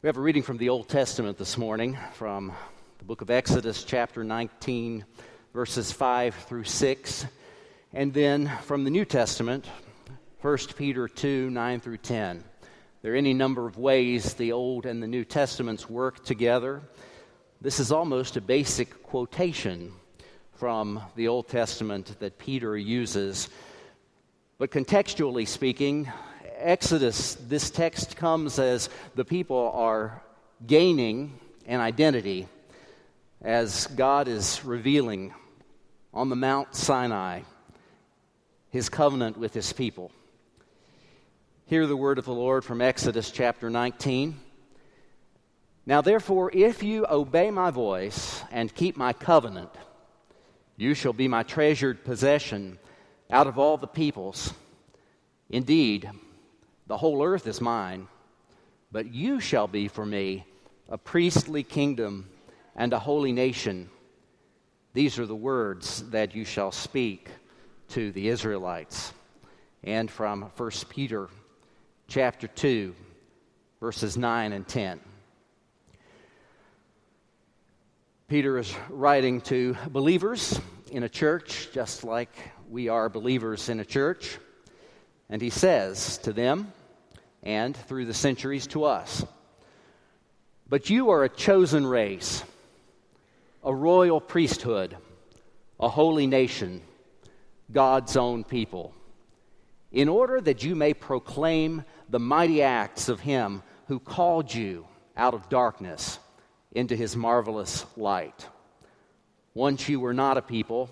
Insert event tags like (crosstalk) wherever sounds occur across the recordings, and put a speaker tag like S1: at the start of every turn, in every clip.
S1: We have a reading from the Old Testament this morning from the book of Exodus, chapter 19, verses 5 through 6, and then from the New Testament, 1 Peter 2, 9 through 10. There are any number of ways the Old and the New Testaments work together. This is almost a basic quotation from the Old Testament that Peter uses. But contextually speaking, Exodus, this text comes as the people are gaining an identity as God is revealing on the Mount Sinai his covenant with his people. Hear the word of the Lord from Exodus chapter 19. Now, therefore, if you obey my voice and keep my covenant, you shall be my treasured possession out of all the peoples. Indeed, the whole earth is mine, but you shall be for me a priestly kingdom and a holy nation. These are the words that you shall speak to the Israelites. And from 1 Peter chapter 2, verses 9 and 10. Peter is writing to believers in a church, just like we are believers in a church. And he says to them, and through the centuries to us. But you are a chosen race, a royal priesthood, a holy nation, God's own people, in order that you may proclaim the mighty acts of Him who called you out of darkness into His marvelous light. Once you were not a people,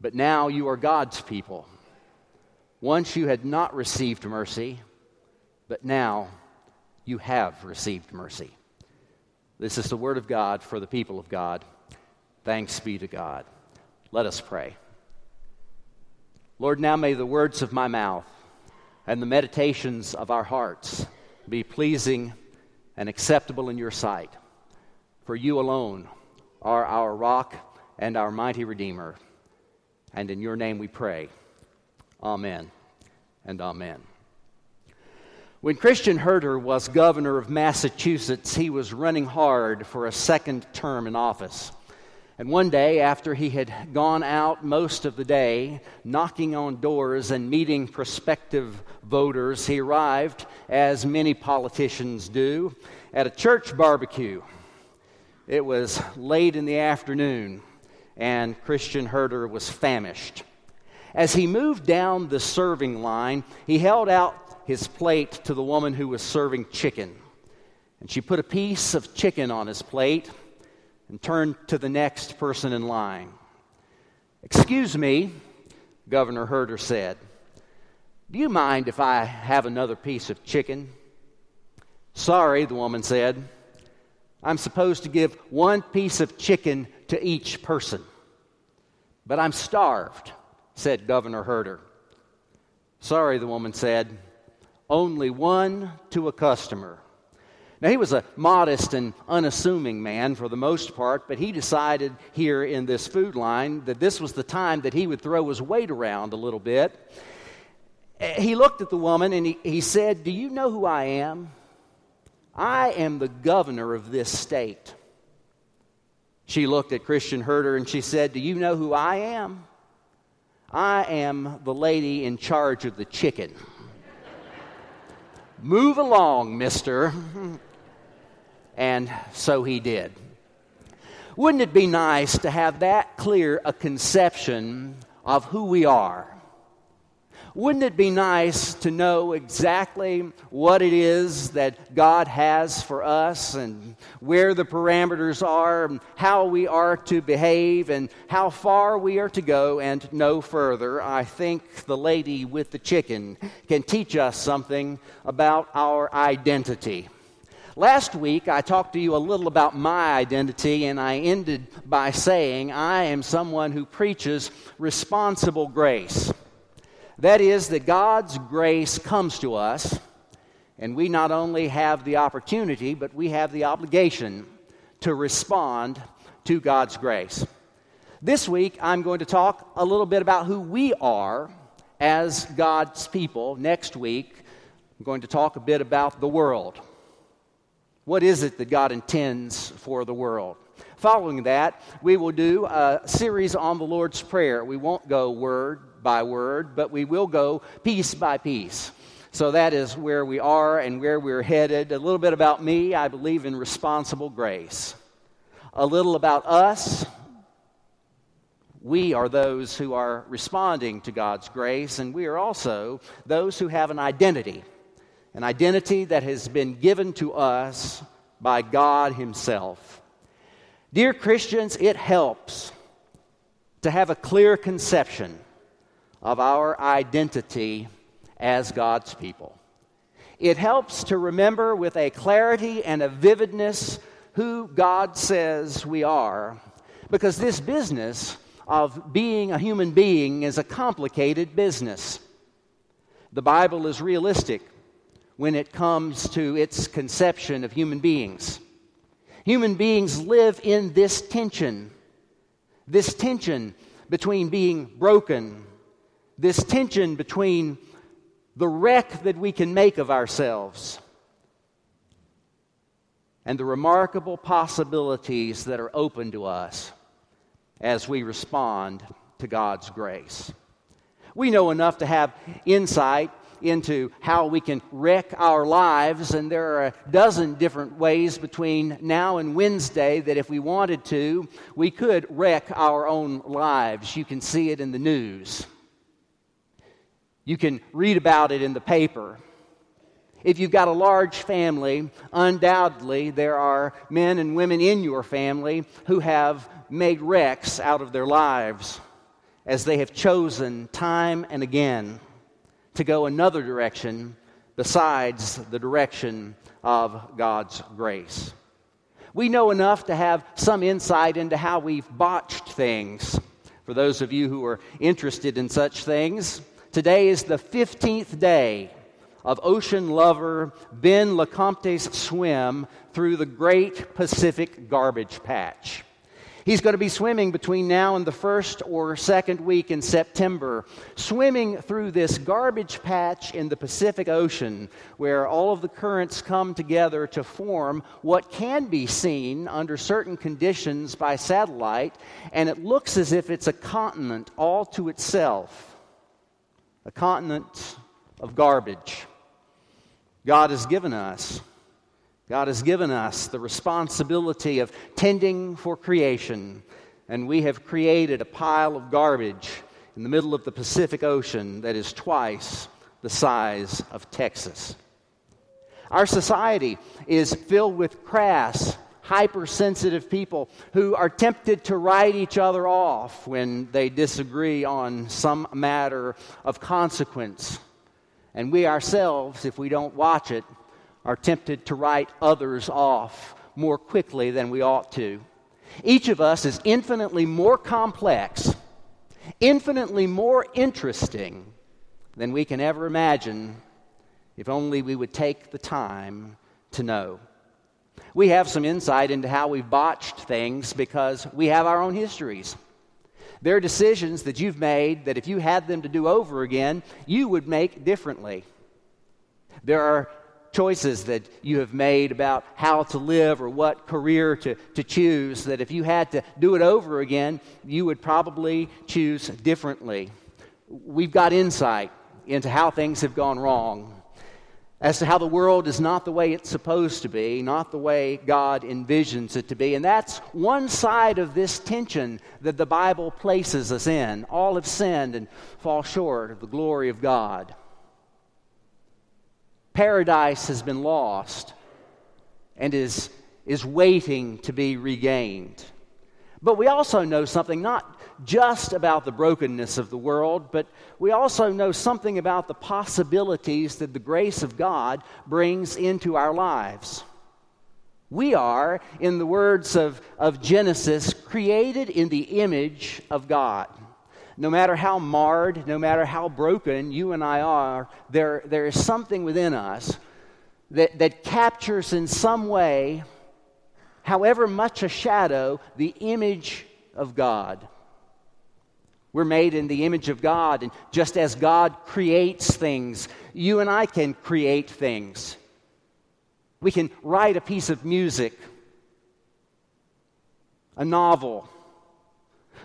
S1: but now you are God's people. Once you had not received mercy, but now you have received mercy. This is the word of God for the people of God. Thanks be to God. Let us pray. Lord, now may the words of my mouth and the meditations of our hearts be pleasing and acceptable in your sight. For you alone are our rock and our mighty Redeemer. And in your name we pray. Amen and amen. When Christian Herter was governor of Massachusetts, he was running hard for a second term in office. And one day, after he had gone out most of the day, knocking on doors and meeting prospective voters, he arrived, as many politicians do, at a church barbecue. It was late in the afternoon, and Christian Herter was famished. As he moved down the serving line, he held out his plate to the woman who was serving chicken. And she put a piece of chicken on his plate and turned to the next person in line. Excuse me, Governor Herter said. Do you mind if I have another piece of chicken? Sorry, the woman said. I'm supposed to give one piece of chicken to each person. But I'm starved, said Governor Herter. Sorry, the woman said only one to a customer. Now, he was a modest and unassuming man for the most part, but he decided here in this food line that this was the time that he would throw his weight around a little bit. He looked at the woman and he, he said, Do you know who I am? I am the governor of this state. She looked at Christian Herter and she said, Do you know who I am? I am the lady in charge of the chicken. Move along, mister. And so he did. Wouldn't it be nice to have that clear a conception of who we are? Wouldn't it be nice to know exactly what it is that God has for us and where the parameters are, and how we are to behave, and how far we are to go and no further? I think the lady with the chicken can teach us something about our identity. Last week, I talked to you a little about my identity, and I ended by saying I am someone who preaches responsible grace. That is, that God's grace comes to us, and we not only have the opportunity, but we have the obligation to respond to God's grace. This week, I'm going to talk a little bit about who we are as God's people. Next week, I'm going to talk a bit about the world. What is it that God intends for the world? Following that, we will do a series on the Lord's Prayer. We won't go word by word, but we will go piece by piece. So that is where we are and where we're headed. A little bit about me I believe in responsible grace. A little about us. We are those who are responding to God's grace, and we are also those who have an identity an identity that has been given to us by God Himself. Dear Christians, it helps to have a clear conception of our identity as God's people. It helps to remember with a clarity and a vividness who God says we are, because this business of being a human being is a complicated business. The Bible is realistic when it comes to its conception of human beings. Human beings live in this tension, this tension between being broken, this tension between the wreck that we can make of ourselves and the remarkable possibilities that are open to us as we respond to God's grace. We know enough to have insight into how we can wreck our lives, and there are a dozen different ways between now and Wednesday that if we wanted to, we could wreck our own lives. You can see it in the news, you can read about it in the paper. If you've got a large family, undoubtedly there are men and women in your family who have made wrecks out of their lives as they have chosen time and again to go another direction besides the direction of God's grace. We know enough to have some insight into how we've botched things. For those of you who are interested in such things, today is the 15th day of ocean lover Ben Lecomte's swim through the Great Pacific Garbage Patch. He's going to be swimming between now and the first or second week in September, swimming through this garbage patch in the Pacific Ocean where all of the currents come together to form what can be seen under certain conditions by satellite, and it looks as if it's a continent all to itself a continent of garbage. God has given us God has given us the responsibility of tending for creation, and we have created a pile of garbage in the middle of the Pacific Ocean that is twice the size of Texas. Our society is filled with crass, hypersensitive people who are tempted to write each other off when they disagree on some matter of consequence. And we ourselves, if we don't watch it, are tempted to write others off more quickly than we ought to. Each of us is infinitely more complex, infinitely more interesting than we can ever imagine if only we would take the time to know. We have some insight into how we've botched things because we have our own histories. There are decisions that you've made that if you had them to do over again, you would make differently. There are choices that you have made about how to live or what career to, to choose, that if you had to do it over again, you would probably choose differently. We've got insight into how things have gone wrong, as to how the world is not the way it's supposed to be, not the way God envisions it to be. And that's one side of this tension that the Bible places us in. All have sinned and fall short of the glory of God. Paradise has been lost and is, is waiting to be regained. But we also know something not just about the brokenness of the world, but we also know something about the possibilities that the grace of God brings into our lives. We are, in the words of, of Genesis, created in the image of God no matter how marred, no matter how broken you and I are, there, there is something within us that, that captures in some way, however much a shadow, the image of God. We're made in the image of God, and just as God creates things, you and I can create things. We can write a piece of music, a novel.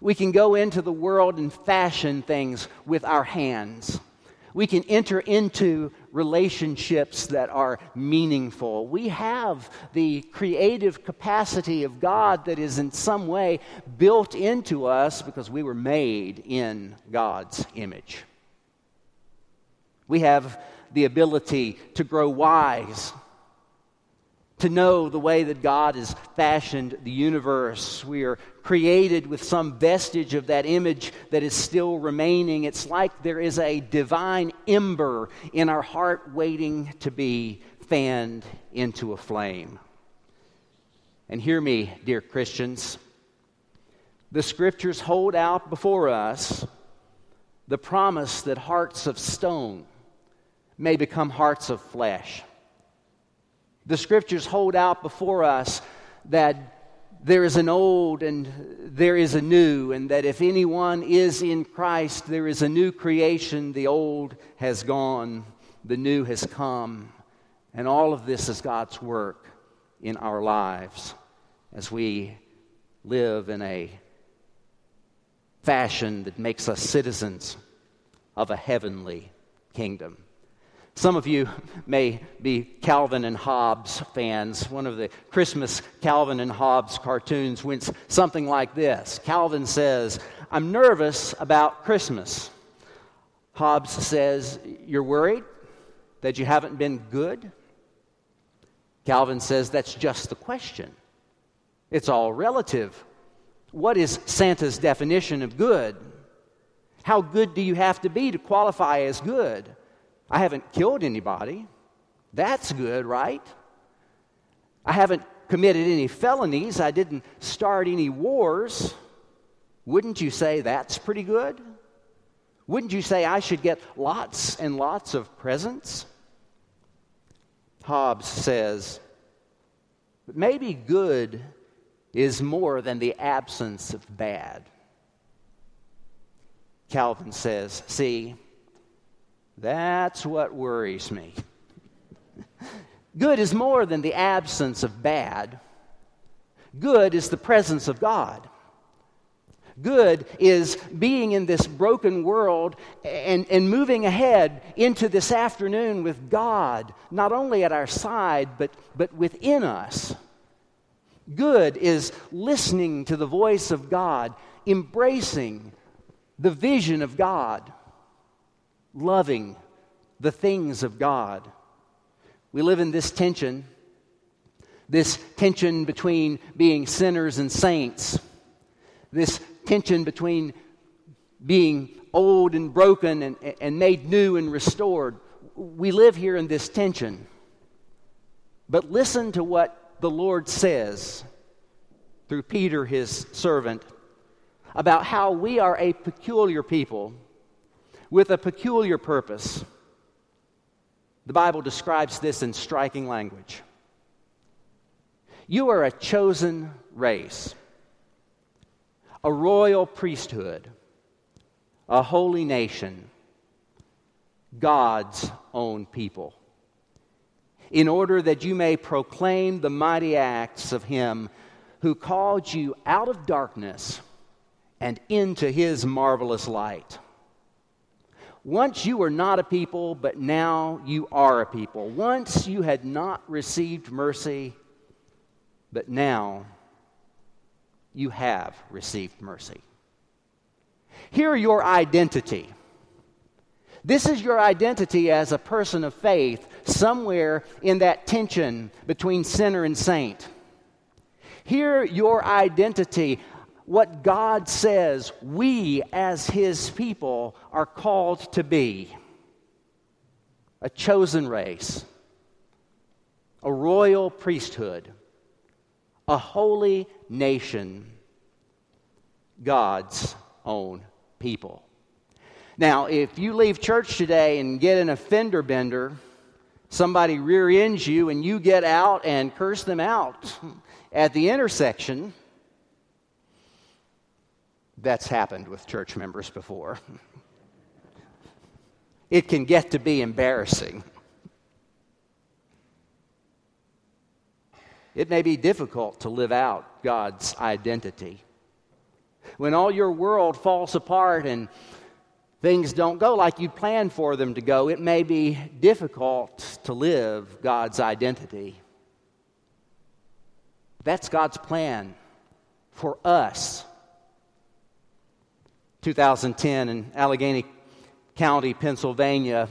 S1: We can go into the world and fashion things with our hands. We can enter into relationships that are meaningful. We have the creative capacity of God that is in some way built into us because we were made in God's image. We have the ability to grow wise to know the way that God has fashioned the universe. We are created with some vestige of that image that is still remaining. It's like there is a divine ember in our heart waiting to be fanned into a flame. And hear me, dear Christians. The scriptures hold out before us the promise that hearts of stone may become hearts of flesh. The scriptures hold out before us that there is an old and there is a new, and that if anyone is in Christ, there is a new creation. The old has gone, the new has come. And all of this is God's work in our lives as we live in a fashion that makes us citizens of a heavenly kingdom. Some of you may be Calvin and Hobbes fans. One of the Christmas Calvin and Hobbes cartoons went something like this Calvin says, I'm nervous about Christmas. Hobbes says, You're worried that you haven't been good? Calvin says, That's just the question. It's all relative. What is Santa's definition of good? How good do you have to be to qualify as good? I haven't killed anybody. That's good, right? I haven't committed any felonies. I didn't start any wars. Wouldn't you say that's pretty good? Wouldn't you say I should get lots and lots of presents? Hobbes says, but maybe good is more than the absence of bad. Calvin says, see, that's what worries me. Good is more than the absence of bad. Good is the presence of God. Good is being in this broken world and, and moving ahead into this afternoon with God, not only at our side, but, but within us. Good is listening to the voice of God, embracing the vision of God loving the things of God. We live in this tension, this tension between being sinners and saints, this tension between being old and broken and, and made new and restored. We live here in this tension. But listen to what the Lord says through Peter, his servant, about how we are a peculiar people with a peculiar purpose. The Bible describes this in striking language. You are a chosen race, a royal priesthood, a holy nation, God's own people, in order that you may proclaim the mighty acts of Him who called you out of darkness and into His marvelous light. Once you were not a people, but now you are a people. Once you had not received mercy, but now you have received mercy. Here, your identity. This is your identity as a person of faith, somewhere in that tension between sinner and saint. Here, your identity what God says we as His people are called to be. A chosen race, a royal priesthood, a holy nation, God's own people. Now, if you leave church today and get in a fender bender, somebody rear ends you and you get out and curse them out at the intersection, that's happened with church members before. It can get to be embarrassing. it may be difficult to live out God's identity. When all your world falls apart and things don't go like you planned for them to go, it may be difficult to live God's identity. That's God's plan for us. 2010 in Allegheny County, Pennsylvania,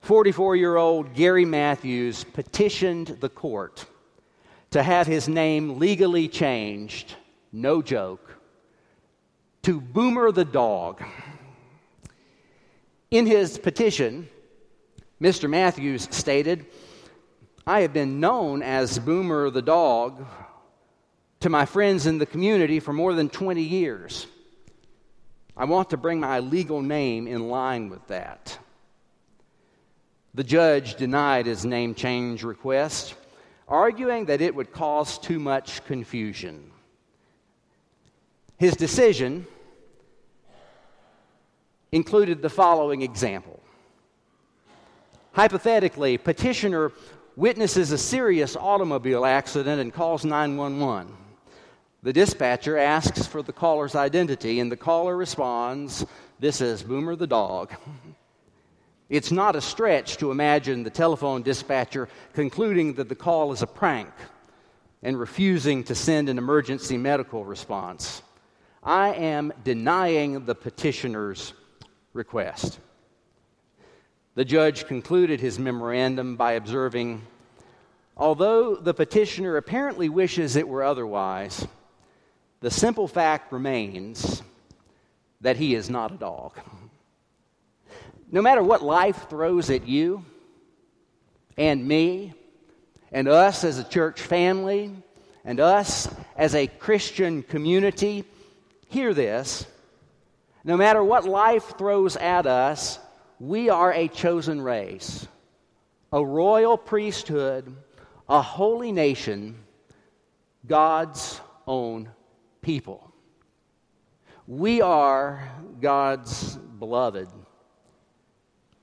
S1: 44 year old Gary Matthews petitioned the court to have his name legally changed, no joke, to Boomer the dog. In his petition, Mr. Matthews stated, I have been known as Boomer the dog to my friends in the community for more than 20 years. I want to bring my legal name in line with that. The judge denied his name change request, arguing that it would cause too much confusion. His decision included the following example. Hypothetically, petitioner witnesses a serious automobile accident and calls 911. The dispatcher asks for the caller's identity, and the caller responds, This is Boomer the dog. (laughs) It's not a stretch to imagine the telephone dispatcher concluding that the call is a prank and refusing to send an emergency medical response. I am denying the petitioner's request. The judge concluded his memorandum by observing although the petitioner apparently wishes it were otherwise, the simple fact remains that he is not a dog. No matter what life throws at you and me and us as a church family and us as a Christian community, hear this. No matter what life throws at us, we are a chosen race, a royal priesthood, a holy nation, God's own people. We are God's beloved.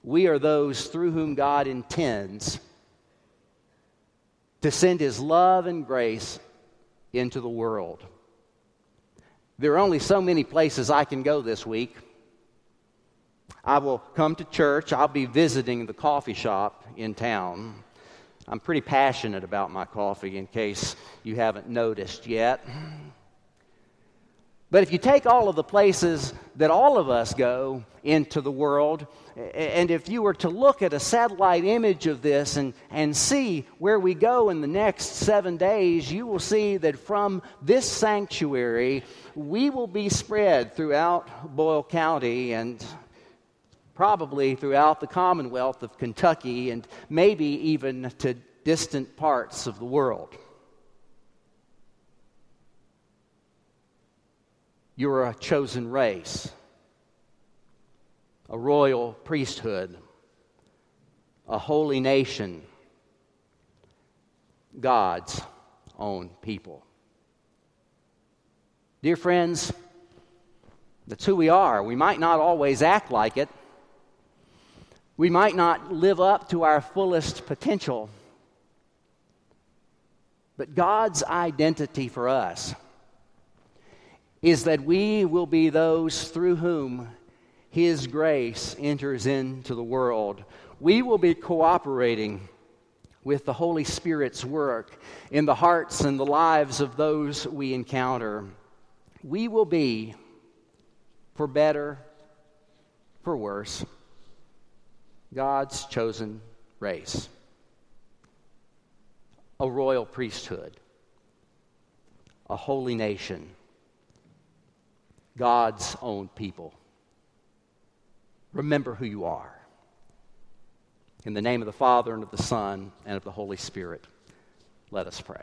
S1: We are those through whom God intends to send His love and grace into the world. There are only so many places I can go this week. I will come to church. I'll be visiting the coffee shop in town. I'm pretty passionate about my coffee, in case you haven't noticed yet. But if you take all of the places that all of us go into the world, and if you were to look at a satellite image of this and, and see where we go in the next seven days, you will see that from this sanctuary, we will be spread throughout Boyle County and probably throughout the Commonwealth of Kentucky and maybe even to distant parts of the world. You're a chosen race, a royal priesthood, a holy nation, God's own people. Dear friends, that's who we are. We might not always act like it. We might not live up to our fullest potential. But God's identity for us is that we will be those through whom His grace enters into the world. We will be cooperating with the Holy Spirit's work in the hearts and the lives of those we encounter. We will be, for better, for worse, God's chosen race, a royal priesthood, a holy nation God's own people. Remember who you are. In the name of the Father, and of the Son, and of the Holy Spirit, let us pray.